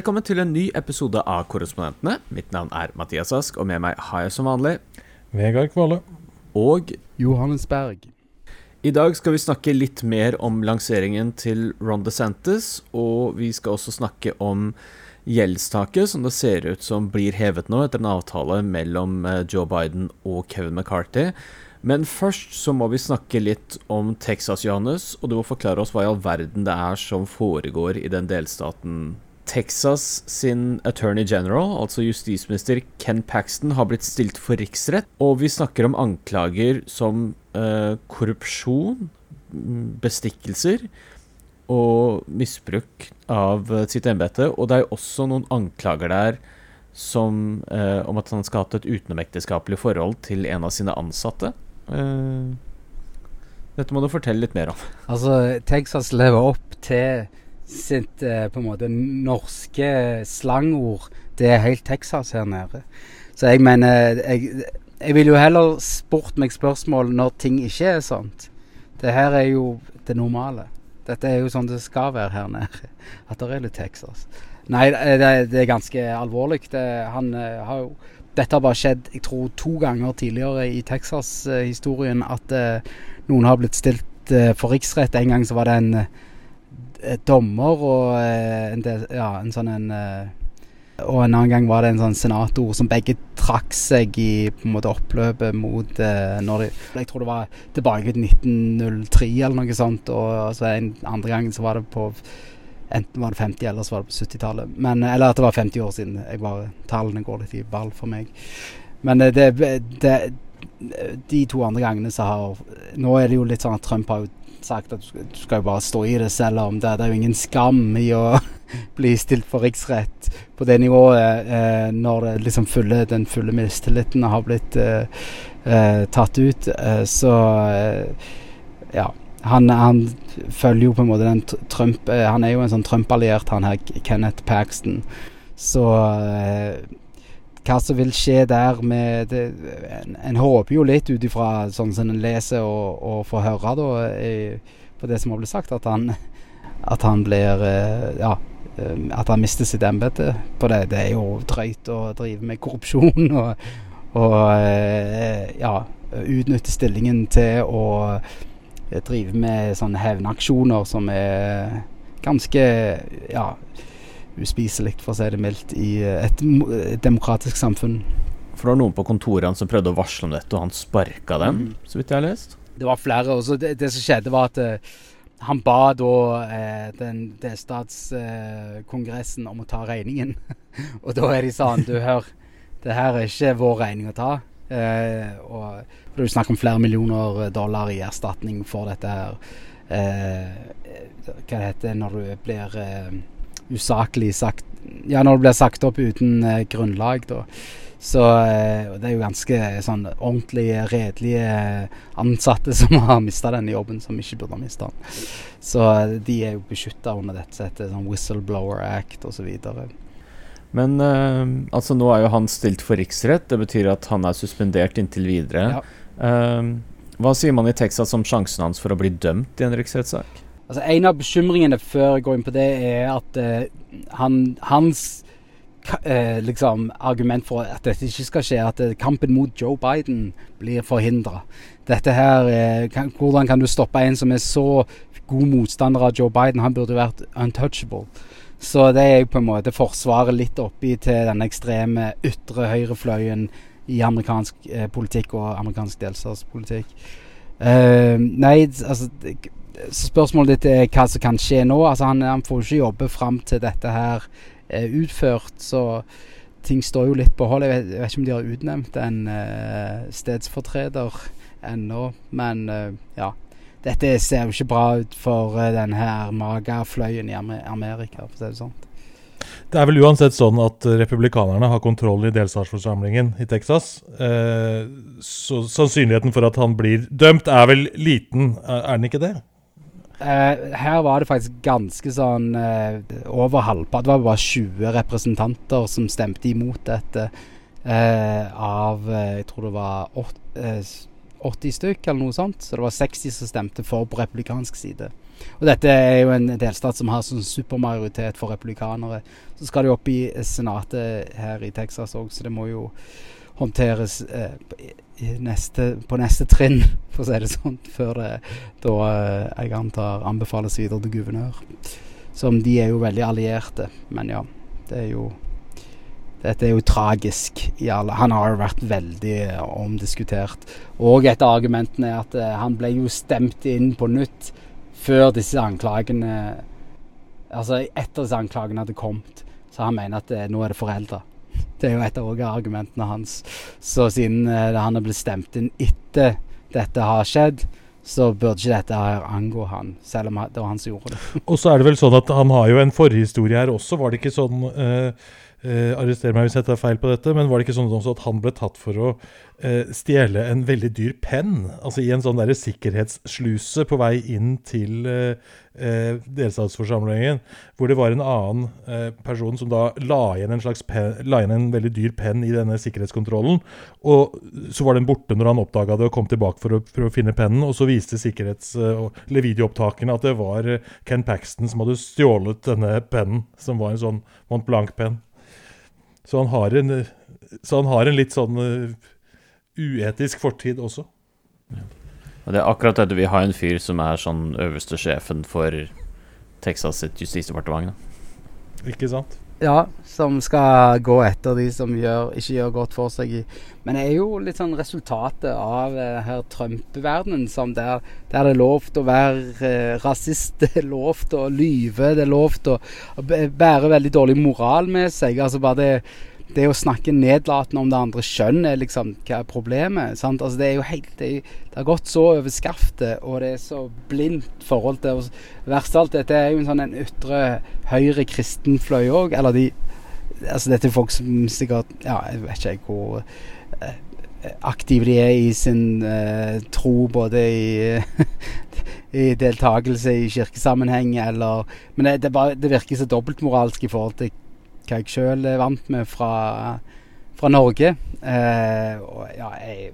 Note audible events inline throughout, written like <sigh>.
Velkommen til en ny episode av Korrespondentene. Mitt navn er Mathias Ask, og med meg har jeg som vanlig Vegard Kvale. Og Johannes Berg. i dag skal vi snakke litt mer om lanseringen til Ron DeSantis, og vi skal også snakke om gjeldstaket, som det ser ut som blir hevet nå etter en avtale mellom eh, Joe Biden og Kevin McCarthy. Men først så må vi snakke litt om Texas, Johannes, og du må forklare oss hva i all verden det er som foregår i den delstaten. Texas sin attorney general, altså justisminister Ken Paxton, har blitt stilt for riksrett, og vi snakker om anklager som eh, korrupsjon, bestikkelser og misbruk av eh, sitt embete. Og det er jo også noen anklager der som, eh, om at han skal ha hatt et utenomekteskapelig forhold til en av sine ansatte. Eh, dette må du fortelle litt mer om. Altså, Texas lever opp til sitt eh, på en måte norske slangord. Det er helt Texas her nede. Så jeg mener jeg, jeg vil jo heller spurt meg spørsmål når ting ikke er sånt. Det her er jo det normale. Dette er jo sånn det skal være her nede. At det er litt Texas. Nei, det, det er ganske alvorlig. Det, han eh, har jo dette har bare skjedd jeg tror, to ganger tidligere i Texas-historien. At eh, noen har blitt stilt eh, for riksrett. En gang så var det en eh, dommer og eh, en, del, ja, en sånn en eh, Og en annen gang var det en sånn senator som begge trakk seg i på en måte oppløpet mot eh, når de, Jeg tror det var tilbake til 1903 eller noe sånt. Og så en andre gang så var det på Enten var det 50 eller så var det på 70-tallet. Eller at det var 50 år siden. Jeg bare, tallene går litt i ball for meg. Men eh, det, det, de to andre gangene så har Nå er det jo litt sånn at Trump har jo sagt at du skal, jo bare stå i det selv om det, det er jo ingen skam i å <laughs> bli stilt for riksrett på det nivået eh, når det liksom fulle, den fulle mistilliten har blitt eh, eh, tatt ut. Eh, så eh, ja. Han, han, følger jo på en måte den Trump Han er jo en sånn Trump-alliert, han her Kenneth Paxton. Så hva som vil skje der med det, en, en, håper jo litt ut ifra sånn som en leser og, og får høre da, i, på det som har blitt sagt, at han, at han blir Ja, at han mister sitt embete på det. Det er jo drøyt å drive med korrupsjon <laughs> og, og ja, utnytte stillingen til å drive med sånne hevnaksjoner som er ganske ja uspiselig, for å si det mildt, i et demokratisk samfunn. For det var noen på kontoret som prøvde å varsle om dette, og han sparka dem, mm. så vidt jeg har lest? Det var flere. og det, det, som skjedde, var at uh, han ba da uh, den delstatskongressen uh, om å ta regningen. <laughs> og da er de sånn Du, hør, det her er ikke vår regning å ta. og Det er jo snakk om flere millioner dollar i erstatning for dette her. hva det heter når du blir usaklig sagt Ja, når det blir sagt opp uten eh, grunnlag, da. Så eh, det er jo ganske sånn ordentlige, redelige ansatte <laughs> som har mista denne jobben, som ikke burde ha mista den. Så eh, de er jo beskytta under dette settet, sånn Whistleblower Act osv. Men eh, altså nå er jo han stilt for riksrett. Det betyr at han er suspendert inntil videre. Ja. Hva sier man i Texas om sjansen hans for å bli dømt i en riksrettssak? Altså, en av bekymringene før jeg går inn på det, er at uh, han, hans uh, liksom, argument for at dette ikke skal skje, at uh, kampen mot Joe Biden blir forhindra. Dette kan, Hvordan kan du stoppe en som er så god motstander av Joe Biden? Han burde vært untouchable. Så det er på en måte forsvaret litt oppi til den ekstreme ytre høyrefløyen i amerikansk politikk og amerikansk delstatspolitikk. nei, altså spørsmålet ditt er hva som kan skje nå. Altså han, han får ikke jobbe fram til dette her er utført, så ting står jo litt på hold. Jeg jeg vet ikke om de har utnevnt en uh, stedsfortreder ennå, men uh, ja. Dette ser jo ikke bra ut for uh, den her magafløyen i Amerika, for å si det sånn. Det er vel uansett sånn at republikanerne har kontroll i delstatsforsamlingen i Texas. Eh, så sannsynligheten for at han blir dømt er vel liten, er den ikke det? Uh, her var det faktisk ganske sånn uh, over halvparten. Det var bare 20 representanter som stemte imot dette. Uh, av jeg tror det var 80, 80 stykk, eller noe sånt. Så det var 60 som stemte for på republikansk side. og dette er jo en delstat som har sånn supermajoritet for republikanere. Så skal de opp i senatet her i Texas òg, så det må jo håndteres eh, neste, på neste trinn, <laughs> for å si det sånn, før det da eh, jeg antar anbefales videre til guvernør. Som de er jo veldig allierte, men ja, det er jo dette er jo tragisk. Han har jo vært veldig eh, omdiskutert. Og et av argumentene er at han ble jo stemt inn på nytt før disse anklagene Altså etter disse anklagene hadde kommet. Så han mener at nå er det foreldre. Det er jo et av argumentene hans. Så siden uh, han er blitt stemt inn etter dette har skjedd, så burde ikke dette angå han, selv om det var han som gjorde det. Og så er det vel sånn at han har jo en forhistorie her også, var det ikke sånn uh Uh, arrester meg hvis jeg tar feil på dette, men var det ikke sånn at han ble tatt for å eh, stjele en veldig dyr penn? Altså i en sånn der sikkerhetssluse på vei inn til uh, uh, delstatsforsamlingen, hvor det var en annen person som da la igjen en slags pen, la igjen en veldig dyr penn i denne sikkerhetskontrollen. Og så var den borte når han oppdaga det og kom tilbake for å, for å finne pennen. Og så viste sikkerhets- eller videoopptakene at det var Ken Paxton som hadde stjålet denne pennen, som var en sånn Mont Blanc-penn. Så han har en, han har en litt sånn uh, uetisk fortid også. Ja. Og det er akkurat dette vi har en fyr som er sånn øverste sjefen for Texas sitt justisdepartement. Ikke sant? Ja, som skal gå etter de som gjør, ikke gjør godt for seg. Men det er jo litt sånn resultatet av uh, her Trump-verdenen der, der det er lovt å være uh, rasist, det er lovt å lyve, det er lovt å, å bære veldig dårlig moral med seg. Altså bare det det å snakke nedlatende om det andre kjønn er liksom hva er problemet. Altså Det er jo helt, det, har gått så over skaftet, og det er så blindt forhold til Verst av alt, dette er jo en sånn ytre høyre kristenfløy òg. Eller de Altså dette er folk som sikkert Ja, jeg vet ikke hvor eh, aktive de er i sin eh, tro, både i, <laughs> i deltakelse i kirkesammenheng eller Men det, det, bare, det virker så dobbeltmoralsk i forhold til hva jeg sjøl er vant med fra, fra Norge. Eh, og ja, jeg,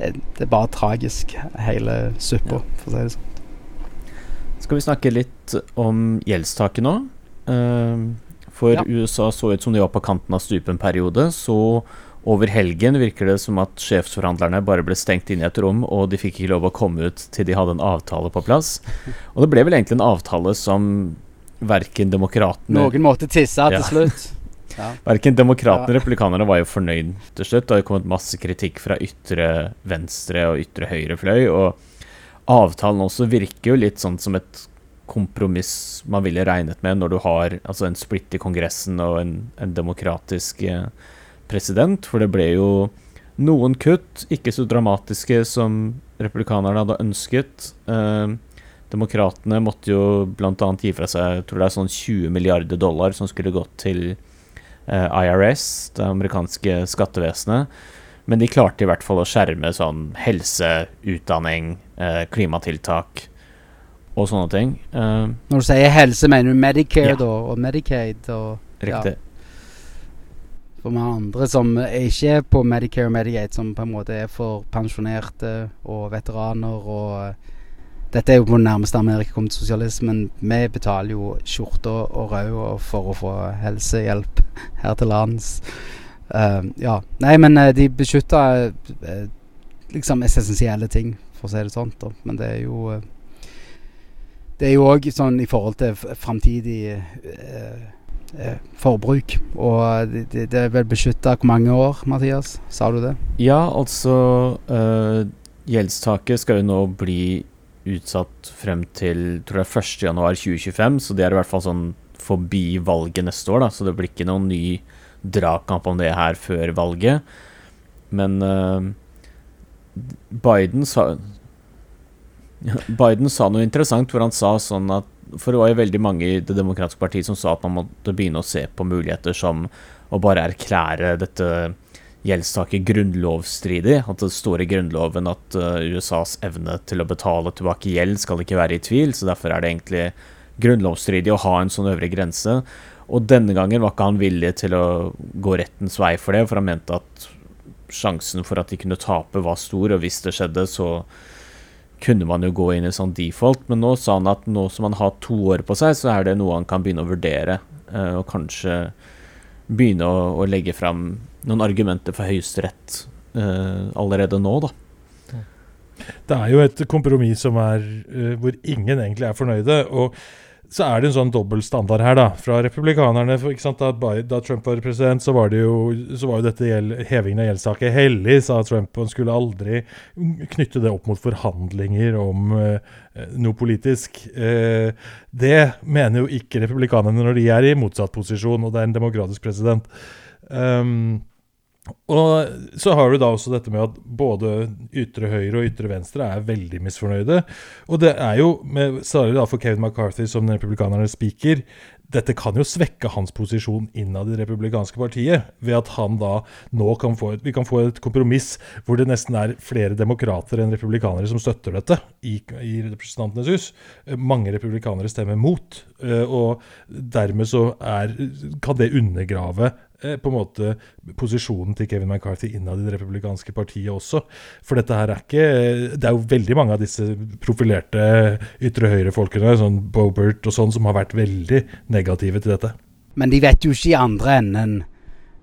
det er bare tragisk, hele suppa, for å si det sånn. Skal vi snakke litt om gjeldstaket nå? Eh, for ja. USA så ut som de var på kanten av stupen periode. Så over helgen virker det som at sjefsforhandlerne bare ble stengt inn i et rom, og de fikk ikke lov å komme ut til de hadde en avtale på plass. <laughs> Og det ble vel egentlig en avtale som verken demokratene Noen måtte tisse til slutt. <laughs> Ja. Verken demokratene ja. republikanerne var jo fornøyd til slutt. Det har kommet masse kritikk fra ytre venstre og ytre høyre fløy. Og avtalen også virker jo litt sånn som et kompromiss man ville regnet med når du har altså en splitt i Kongressen og en, en demokratisk eh, president. For det ble jo noen kutt, ikke så dramatiske som republikanerne hadde ønsket. Eh, Demokratene måtte jo bl.a. gi fra seg jeg tror det er sånn 20 milliarder dollar som skulle gått til eh, IRS, det amerikanske skattevesenet. Men de klarte i hvert fall å skjerme sånn helse, utdanning, eh, klimatiltak og sånne ting. Eh, Når du sier helse, mener du Medicare ja. da, og Medicaid? Og, Riktig. Ja. For vi har andre som ikke er på Medicare og Medicaid, som på en måte er for pensjonerte og veteraner og dette er jo på nærmeste Amerika kommer til sosialismen. Vi betaler jo skjorta og røda for å få helsehjelp her til lands. Uh, ja. Nei, men uh, de beskytter uh, liksom essensielle ting, for å si det sånn. Men det er jo Det er jo òg sånn i forhold til framtidig forbruk. Og det, det er vel beskytta hvor mange år, Mathias? Sa du det? Ja, altså Gjeldstaket skal jo nå bli utsatt frem til tror jeg 1.1.2025, så det er i hvert fall sånn forbi valget neste år, da, så det blir ikke noen ny dragkamp om det her før valget. Men uh, Biden sa <laughs> Biden sa noe interessant, hvor han sa sånn at For det var jo veldig mange i Det demokratiske partiet som sa at man måtte begynne å se på muligheter som å bare erklære dette gjeldstaket grunnlovsstridig. At det står i Grunnloven at uh, USAs evne til å betale tilbake gjeld skal ikke være i tvil, så derfor er det egentlig grunnlovsstridig å ha en sånn øvre grense. Og denne gangen var ikke han villig til å gå rettens vei for det, for han mente at sjansen for at de kunne tape, var stor, og hvis det skjedde, så kunne man jo gå inn i sånn default, men nå sa han at nå som han har to år på seg, så er det noe han kan begynne å vurdere. Uh, og kanskje begynne å, å, legge fram noen argumenter for Høyesterett uh, allerede nå, da. Det er jo et kompromiss som er uh, hvor ingen egentlig er fornøyde. og så er det en sånn dobbel standard her, da. Fra republikanerne. Da, da, Trump var president, så var, det jo, så var jo dette gjeld, hevingen av gjeldstaket hellig, sa Trump. Han skulle aldri knytte det opp mot forhandlinger om eh, noe politisk. Eh, det mener jo ikke republikanerne når de er i motsatt posisjon, og det er en demokratisk president. Um, og så har du da også dette med at både ytre høyre og ytre venstre er veldig misfornøyde. Og det er jo, med, særlig da for Kevin McCarthy som republikanerne speaker, dette kan jo svekke hans posisjon innad i det republikanske partiet, ved at han da nå kan få et, vi kan få et kompromiss hvor det nesten er flere demokrater enn republikanere som støtter dette i, i Representantenes hus. Mange republikanere stemmer mot, eh, og dermed så er, kan det undergrave på en måte posisjonen til Kevin McCarthy innad i det republikanske partiet også. For dette her er ikke Det er jo veldig mange av disse profilerte ytre høyre-folkene, sånn Bobert og sånn, som har vært veldig negative til dette. Men de vet jo ikke i andre enden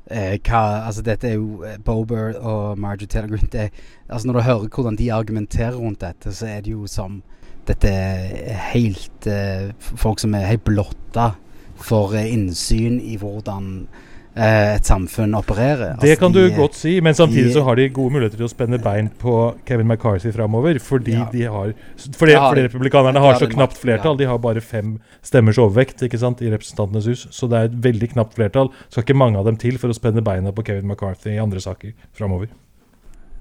eh, hva Altså, dette er jo Bobert Bober og Marjorie Taylor Green altså Når du hører hvordan de argumenterer rundt dette, så er det jo som Dette er helt eh, Folk som er helt blotta for eh, innsyn i hvordan Eh, et samfunn opererer. Det altså, kan du de, godt si, men samtidig de, så har de gode muligheter til å spenne bein på Kevin McCarthy framover. Fordi ja. de har Fordi, har, fordi republikanerne har så knapt flertall. Ja. De har bare fem stemmers overvekt ikke sant, i Representantenes hus. Så det er et veldig knapt flertall. Skal ikke mange av dem til for å spenne beina på Kevin McCarthy i andre saker framover.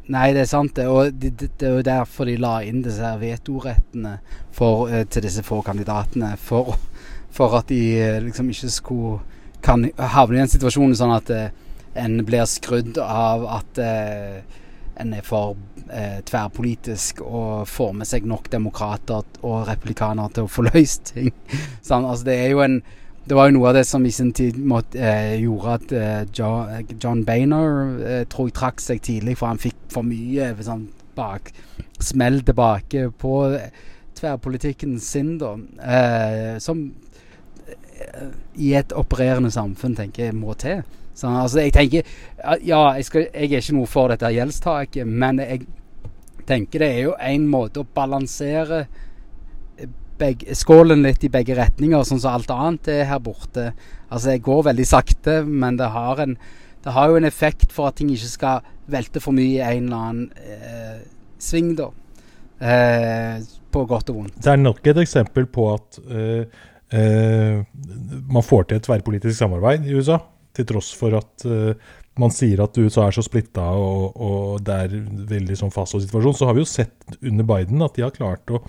Nei, det er sant. det, Og det, det, det er jo derfor de la inn disse vetorettene for, eh, til disse få kandidatene. For, for at de eh, liksom ikke skulle kan havne i en situasjon sånn at eh, en blir skrudd av at eh, en er for eh, tverrpolitisk og får med seg nok demokrater og republikanere til å få <laughs> løst ting. sånn, altså det en det var jo noe av det som i sin tid måtte, eh, gjorde at eh, John, John Boehner eh, tror jeg trakk seg tidlig, for han fikk for mye sånn bak, smell tilbake på tverrpolitikken sin, da. som i et opererende samfunn tenker jeg må til. Så, altså, jeg tenker Ja, jeg, skal, jeg, er ikke noe for dette gjeldstaket, men jeg tenker det er jo en måte å balansere begge, skålen litt i begge retninger, sånn som alt annet er her borte. Altså, jeg går veldig sakte, men det har, en, det har jo en effekt for at ting ikke skal velte for mye i en eller annen eh, sving, da. Eh, på godt og vondt. Det er nok et eksempel på at eh, eh, man får til et tverrpolitisk samarbeid i USA, til tross for at eh, man sier at USA er så splitta og, og, det er veldig sånn fastlåst så har vi jo sett under Biden at de har klart å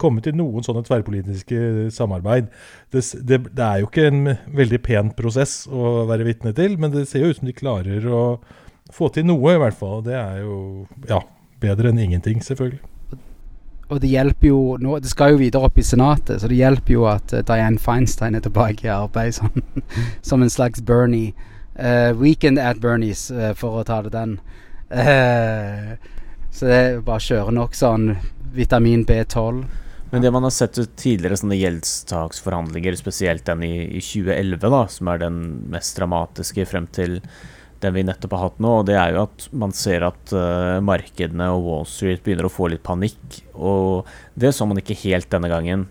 komme til noen sånne tverrpolitiske samarbeid. Det, det, det er jo ikke en veldig pen prosess å være vitne til, men det ser jo ut som de klarer å få til noe, i hvert fall. Det er jo ja, bedre enn ingenting, selvfølgelig. Og det hjelper jo nå, Det skal jo videre opp i Senatet, så det hjelper jo at uh, Dianne Feinstein er tilbake i arbeid sånn, <laughs> som en slags Bernie. Uh, weekend at Bernies, uh, for å ta det den. så det er bare å kjøre nok sånn vitamin B12. Men det man har sett tidligere sånne gjeldstaksforhandlinger, spesielt den i, i 2011, da, som er den mest dramatiske frem til den vi nettopp har hatt nå, og det er jo at man ser at uh, markedene og Wall Street begynner å få litt panikk. Og det så man ikke helt denne gangen.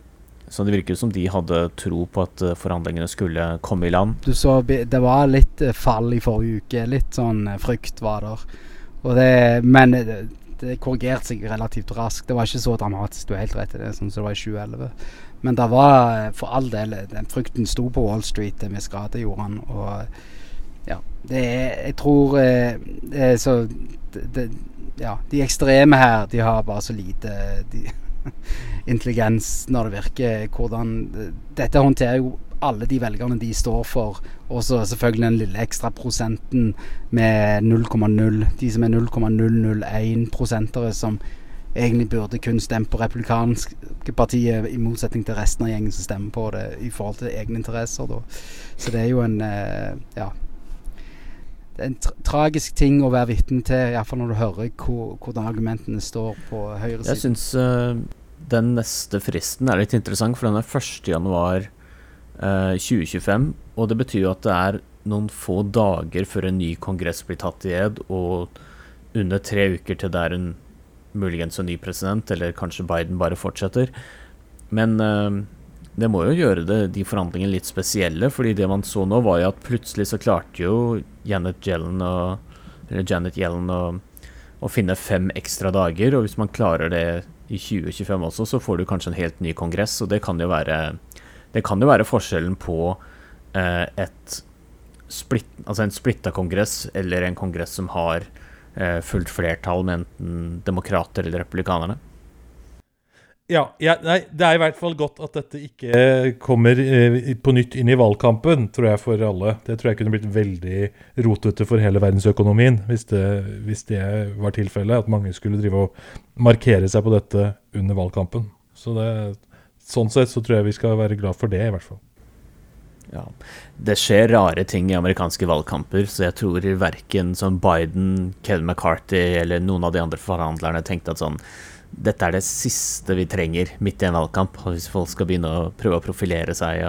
Så det virker som de hadde tro på at uh, forhandlingene skulle komme i land. Du så det var litt uh, fall i forrige uke. Litt sånn frykt var der. Det, men det, det korrigerte seg relativt raskt. Det var ikke så dramatisk, du har helt rett i det, sånn som det var i 2011. Men det var for all del Den frykten sto på Wall Street, det gjorde han. og ja. Det er Jeg tror eh, er så det, Ja, de ekstreme her, de har bare så lite de, <laughs> intelligens når det virker. Hvordan Dette håndterer jo alle de velgerne de står for. Og så selvfølgelig den lille ekstra prosenten med 0,0. De som er 0,001 prosentere som egentlig burde kun stemme på republikanske partiet, i motsetning til resten av gjengen som stemmer på det i forhold til egne interesser. Da. Så det er jo en eh, Ja det er en tra tragisk ting å være vitne til, iallfall når du hører hvor, hvordan argumentene står på høyresiden. Jeg syns uh, den neste fristen er litt interessant, for den er 1.1. Uh, 2025. Og det betyr jo at det er noen få dager før en ny kongress blir tatt i ed, og under tre uker til det er en muligens en ny president, eller kanskje Biden bare fortsetter. Men uh, det må jo gjøre det, de forhandlingene litt spesielle, fordi det man så nå, var jo at plutselig så klarte jo Janet Yellen og, Janet Yellen å, å finne fem ekstra dager, og hvis man klarer det i 2025 også, så får du kanskje en helt ny kongress, og det kan jo være, kan jo være forskjellen på eh, et splitt, altså en splitta kongress eller en kongress som har eh, fullt flertall med enten demokrater eller republikanerne. Ja, ja, nei, Det er i hvert fall godt at dette ikke kommer eh, på nytt inn i valgkampen, tror jeg for alle. Det tror jeg kunne blitt veldig rotete for hele verdensøkonomien hvis det, hvis det var tilfellet. At mange skulle drive og markere seg på dette under valgkampen. Så det, Sånn sett så tror jeg vi skal være glad for det, i hvert fall. Ja. Det skjer rare ting i amerikanske valgkamper, så jeg tror verken sånn Biden, Kevin McCarthy eller noen av de andre forhandlerne tenkte at sånn dette er det siste vi trenger midt i en valgkamp, hvis folk skal begynne å prøve å profilere seg.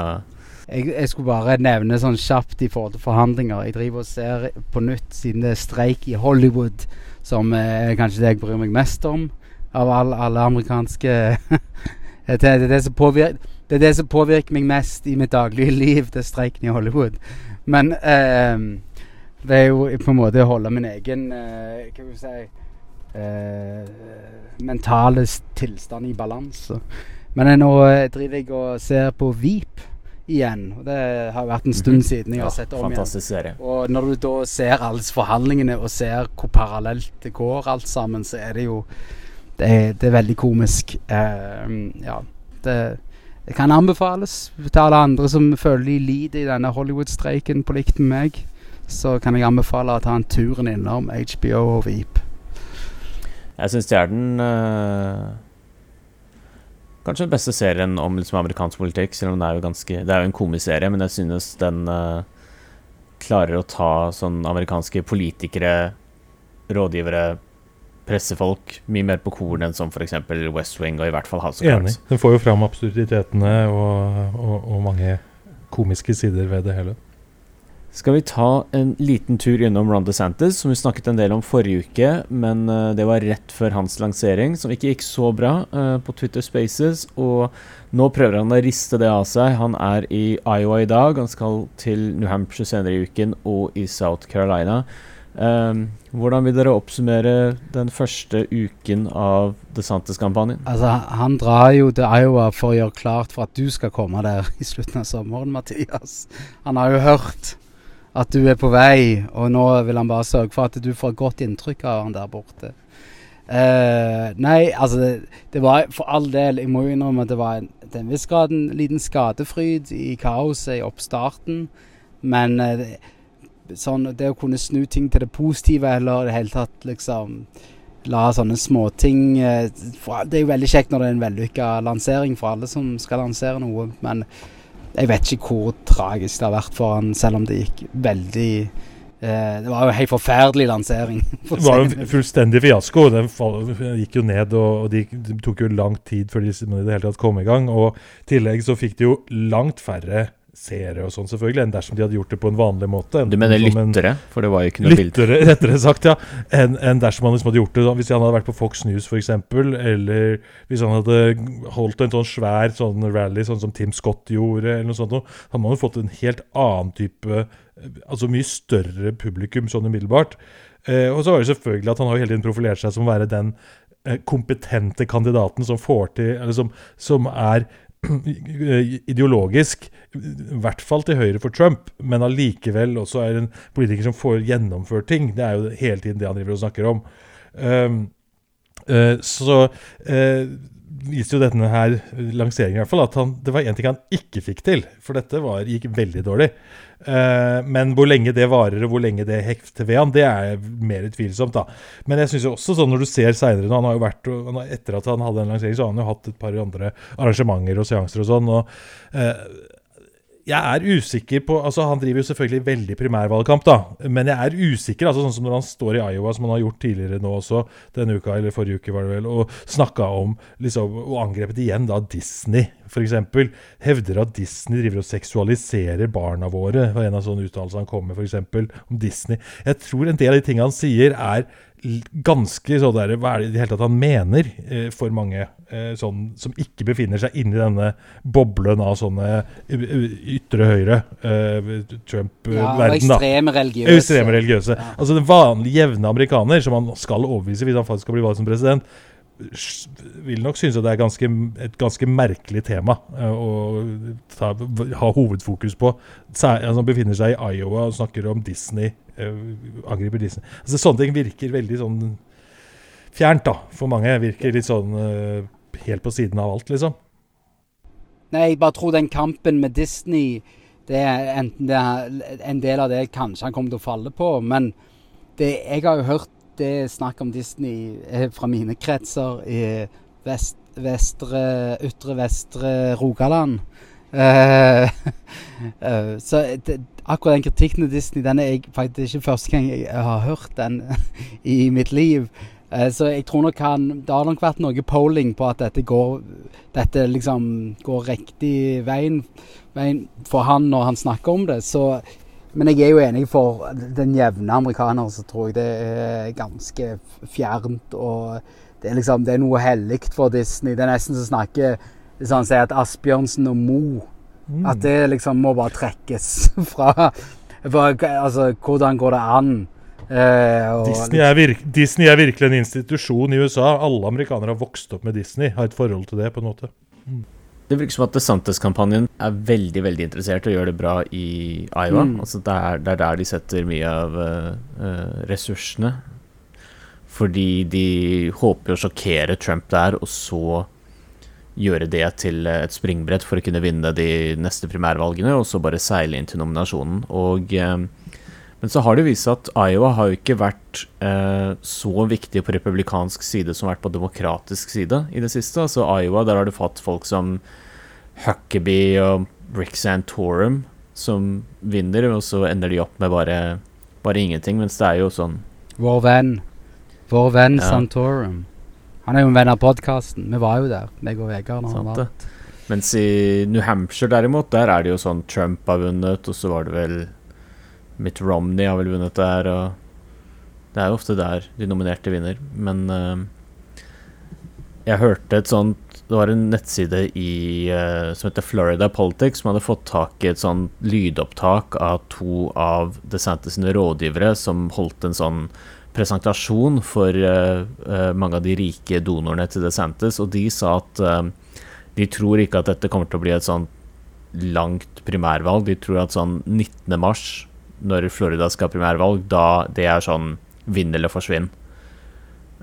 Jeg, jeg, skulle bare nevne sånn kjapt i forhold til forhandlinger. Jeg driver og ser på nytt, siden det er streik i Hollywood, som er kanskje det jeg bryr meg mest om av alle, alle amerikanske <laughs> det, er det, som påvirker, det, er det som påvirker meg mest i mitt daglige liv, det er streiken i Hollywood. Men eh, det er jo på en måte å holde min egen eh, Hva skal vi si eh, mentale tilstand i balanse. Men nå eh, driver jeg og ser på Veep igjen. og Det har vært en stund mhm. siden jeg har sett om fantastisk igjen. Serie. Og når du da ser alle forhandlingene og ser hvor parallelt det går alt sammen, så er det jo Det er, det er veldig komisk. Uh, ja. Det, det, kan anbefales til alle andre som føler de lider i denne Hollywood-streiken på likt med meg. Så kan jeg anbefale å ta en turen innom HBO og Veep. Jeg syns det er den uh, Kanskje den beste serien om liksom, amerikansk politikk, selv om det er jo ganske Det er jo en komiserie, men jeg synes den uh, klarer å ta sånn amerikanske politikere, rådgivere, pressefolk mye mer på kornet enn som f.eks. West Wing og i hvert fall House of Cards. Enig. Den får jo fram absurditetene og, og, og mange komiske sider ved det hele skal vi ta en liten tur innom Ron DeSantis, som vi snakket en del om forrige uke. Men uh, det var rett før hans lansering, som ikke gikk så bra uh, på Twitter Spaces. Og nå prøver han å riste det av seg. Han er i Iowa i dag. Han skal til New Hampshire senere i uken og i South Carolina. Um, hvordan vil dere oppsummere den første uken av DeSantis-kampanjen? Altså, Han drar jo til Iowa for å gjøre klart for at du skal komme der i slutten av sommeren, Mathias. Han har jo hørt at du er på vei, og nå vil han bare sørge for at du får et godt inntrykk av han der borte. Uh, nei, altså det, det, var for all del Jeg må innrømme at det var en, til en viss grad en liten skadefryd i kaoset i oppstarten. Men uh, det, sånn, det å kunne snu ting til det positive, eller i det hele tatt liksom la sånne småting uh, Det er jo veldig kjekt når det er en vellykka lansering for alle som skal lansere noe, men jeg vet ikke hvor tragisk det har vært for han, selv om det gikk veldig eh, Det var jo en helt forferdelig lansering. <laughs> det var jo en fullstendig fiasko. Den gikk jo ned, og, det de tok jo lang tid før de i det hele tatt kom i gang. Og i tillegg så fikk de jo langt færre seere og sånn, selvfølgelig, enn dersom de hadde gjort det på en vanlig måte. Du mener lyttere? For det var jo ikke noe lyttere, Lyttere, <laughs> rettere sagt, ja. Enn en dersom han liksom hadde gjort det Hvis han hadde vært på Fox News, f.eks., eller hvis han hadde holdt en sånn svær sånn rally, sånn som Tim Scott gjorde, eller noe sånt, hadde man jo fått en helt annen type Altså mye større publikum sånn umiddelbart. Eh, og så var det selvfølgelig at han har jo hele tiden profilert seg som å være den eh, kompetente kandidaten som får til Eller som, som er ideologisk, i hvert fall til høyre for Trump, men allikevel også er en politiker som får gjennomført ting. Det er jo hele tiden det han driver og snakker om. Um, uh, så uh, viste jo denne her lanseringen i hvert fall at han, det var én ting han ikke fikk til. For dette var, gikk veldig dårlig. Uh, men hvor lenge det varer, og hvor lenge det hekter ved han, det er mer tvilsomt. da. Men jeg synes jo også sånn når du ser seinere Han har jo vært, Etter at han hadde en lansering, så har han jo hatt et par andre arrangementer og seanser og sånn. og uh, jeg er usikker på altså Han driver jo selvfølgelig veldig primærvalgkamp, da. Men jeg er usikker, altså sånn som når han står i Iowa, som han har gjort tidligere nå også, denne uka, eller forrige uke, var det vel, og snakka om liksom, Og angrepet igjen da Disney, f.eks. Hevder at Disney driver og seksualiserer barna våre. Og en av sånne uttalelser han kom med, f.eks. om Disney. Jeg tror en del av de tingene han sier, er ganske så der, Hva er det i det hele tatt han mener, eh, for mange eh, sånn, som ikke befinner seg inni denne boblen av sånne eh, ytre høyre eh, Trump-verden? Ja, da. ekstreme religiøse. Ekstreme religiøse. Ja. Altså Den vanlige, jevne amerikaner, som han skal overbevise hvis han faktisk skal bli valgt som president, vil nok synes at det er ganske, et ganske merkelig tema eh, å ta, ha hovedfokus på. Han altså, Han befinner seg i Iowa og snakker om Disney. Eh, angriper Disney. Altså Sånne ting virker veldig sånn fjernt, da, for mange. Virker litt sånn eh, helt på siden av alt, liksom. Nei, jeg bare tror den kampen med Disney det er enten det er En del av det kanskje han kommer til å falle på, men det, jeg har jo hørt det snakk om Disney eh, fra mine kretser i vest, vestre, ytre vestre Rogaland. Uh, uh, <laughs> så det, akkurat den kritikken av Disney den er jeg faktisk ikke første gang jeg har hørt den <laughs> i mitt liv. Eh, så jeg tror nok han Det har nok vært noe polling på at dette går Dette liksom går riktig veien, veien for han når han snakker om det. Så men jeg er jo enig for den jevne amerikaner, så tror jeg det er ganske fjernt. Og det er liksom Det er noe hellig for Disney. Det er nesten som snakker Sånn at Asbjørnsen og Mo At det liksom må bare trekkes <laughs> fra for, Altså, hvordan går det an? Eh, og Disney er, virk Disney er virkelig en institusjon i USA. Alle amerikanere har vokst opp med Disney. Har et forhold til det, på en måte. Det virker som at DeSantis-kampanjen er veldig veldig interessert og gjør det bra i Iowa. Mm. Altså det, er, det er der de setter mye av eh, eh, ressursene. Fordi de håper å sjokkere Trump der, og så gjøre det til et springbrett for å kunne vinne de neste primærvalgene, og så bare seile inn til nominasjonen. Og, eh, men så har det vist seg at Iowa har jo ikke vært eh, så viktig på republikansk side som vært på demokratisk side i det siste. Altså Iowa, der har du fått folk som Huckabee og Rick Santorum som vinner, og så ender de opp med bare, bare ingenting. Mens det er jo sånn Vår venn. Vår venn Ja. Santorum. Han er jo en venn av podkasten. Vi var jo der, meg og Vegard. når han var. Mens i New Hampshire derimot, der er det jo sånn Trump har vunnet, og så var det vel Mitt Romney har vel vunnet der, og det er jo ofte der de nominerte vinner. Men uh, jeg hørte et sånt Det var en nettside i, uh, som heter Florida Politics, som hadde fått tak i et sånn lydopptak av to av DeSantis sine rådgivere som holdt en sånn presentasjon for eh, eh, mange av de rike donorene til DeSantis, og de sa at eh, de tror ikke at dette kommer til å bli et sånn langt primærvalg. De tror at sånn 19. mars, når Florida skal ha primærvalg, da det er sånn vinn eller forsvinn.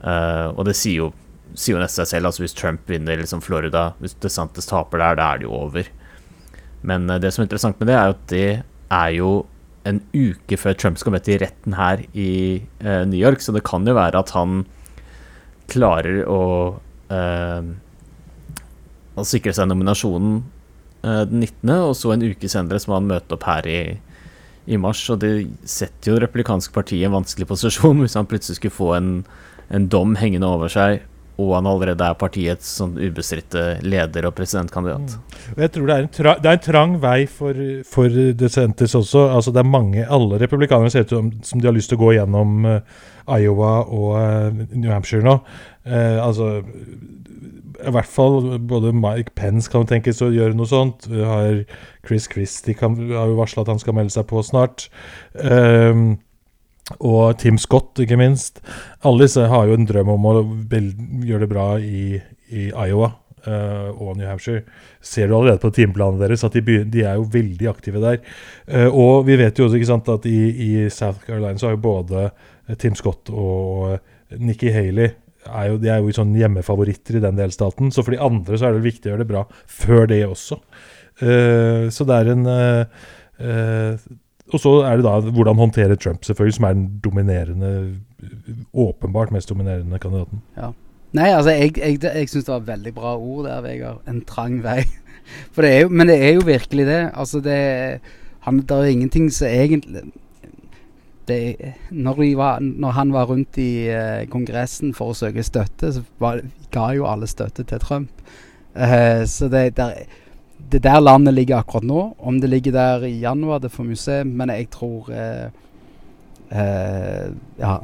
Og det sier jo, sier jo nesten seg selv. Altså hvis Trump vinner liksom Florida, hvis DeSantis taper der, da er det jo over. Men det som er interessant med det, er jo at det er jo en uke før Trump skal møte i retten her i eh, New York, så det kan jo være at han klarer å eh, å sikre seg nominasjonen eh, den 19., og så en uke senere så må han møte opp her i, i mars. Og det setter jo det partiet i en vanskelig posisjon hvis han plutselig skulle få en, en dom hengende over seg, og han allerede er partiets sånn ubestridte leder og presidentkandidat. Og jeg tror det er en, tra det er en trang vei for, for DeSantis også. Altså det er mange, Alle republikanere ser ut som, som de har lyst til å gå gjennom uh, Iowa og uh, New Hampshire nå. Uh, altså I hvert fall både Mike Pence kan tenkes å gjøre noe sånt. Chris Christie kan, har jo varsla at han skal melde seg på snart. Um, og Tim Scott, ikke minst. Alle disse har jo en drøm om å gjøre det bra i, i Iowa uh, og New Hampshire. Ser du allerede på timeplanen deres at de, de er jo veldig aktive der. Uh, og vi vet jo også ikke sant, at i, i South Carolina så har jo både eh, Tim Scott og Nikki Haley er jo, de er jo sånn hjemmefavoritter i den delstaten. Så for de andre så er det viktig å gjøre det bra før det også. Uh, så det er en uh, og så er det da hvordan håndtere Trump, selvfølgelig, som er den dominerende Åpenbart mest dominerende kandidaten. Ja. Nei, altså, jeg, jeg, jeg syns det var veldig bra ord der, Vegard. En trang vei. <laughs> For det er jo, men det er jo virkelig det. Altså, det han, Det er ingenting som egentlig det, når, var, når, han var rundt i eh, Kongressen for å søke støtte, så var, ga jo alle støtte til Trump. Eh, så det, der, det der landet ligger akkurat nå. Om det ligger der i januar, det får vi se. Men jeg tror eh, eh Ja.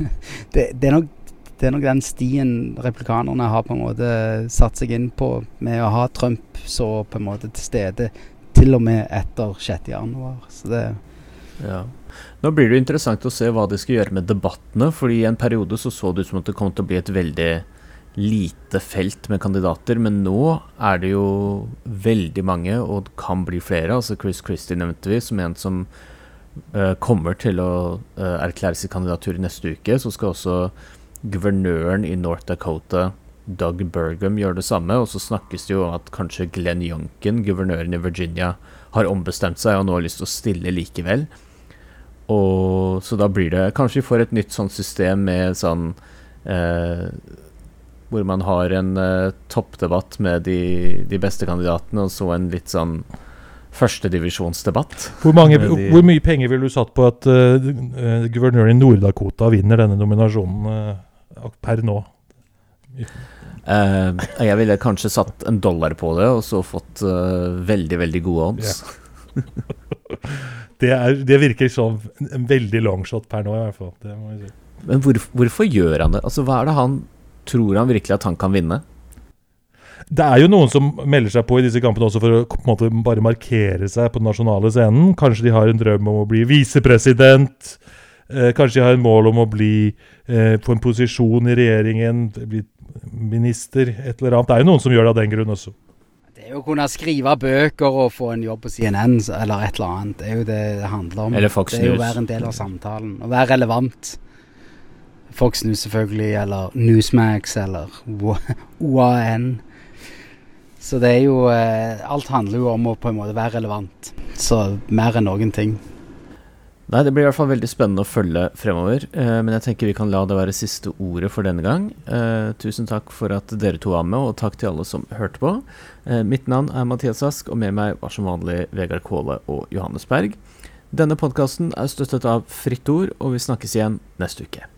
<laughs> det, det, er nok, det er nok den stien replikanerne har på en måte satt seg inn på med å ha Trump så på en måte til stede til og med etter 6. januar. Så det ja. Nå blir det interessant å se hva de skal gjøre med debattene. fordi I en periode så, så det ut som at det kom til å bli et veldig lite felt med kandidater. Men nå er det jo veldig mange, og det kan bli flere. altså Chris Christie nevnte vi som en som uh, kommer til å uh, erklære sin kandidatur neste uke. Så skal også guvernøren i North Dakota, Doug Burgum, gjøre det samme. Og så snakkes det jo om at kanskje Glenn Youngkin, guvernøren i Virginia, har ombestemt seg og nå har lyst til å stille likevel. Og Så da blir det Kanskje vi får et nytt sånt system med sånn eh, Hvor man har en uh, toppdebatt med de, de, beste kandidatene, og så en litt sånn førstedivisjonsdebatt. Hvor, hvor mye penger ville du satt på at uh, guvernøren i Nord-Dakota vinner denne nominasjonen uh, per nå? Jeg ville kanskje satt en dollar på det, og så fått veldig, veldig gode odds. Yeah. <laughs> Det, er, det, virker som en veldig longshot per nå, i hvert fall. Si. Men hvor, hvorfor gjør han det? Altså, Hva er det han tror han virkelig at han kan vinne? Det er jo noen som melder seg på i disse kampene også for å på en måte bare markere seg på den nasjonale scenen. Kanskje de har en drøm om å bli visepresident. Eh, kanskje de har en mål om å bli eh, på en posisjon i regjeringen, bli minister, et eller annet. Det er jo noen som gjør det av den grunn også. Det er jo å kunne skrive bøker og få en jobb på CNN eller et eller annet. Det er jo det det handler om. Eller Fox News. Det er jo å være en del av samtalen. Å være relevant. Fox News selvfølgelig, eller Newsmax, eller OAN. Så det er jo eh, Alt handler jo om å på en måte være relevant. Så mer enn noen ting. Nei, Det blir i hvert fall veldig spennende å følge fremover. Eh, men jeg tenker vi kan la det være siste ordet for denne gang. Eh, tusen takk for at dere to var med, og takk til alle som hørte på. Eh, mitt navn er Mathias Ask, og med meg var som vanlig Vegard Kåle og Johannes Berg. Denne podkasten er støttet av Fritt Ord, og vi snakkes igjen neste uke.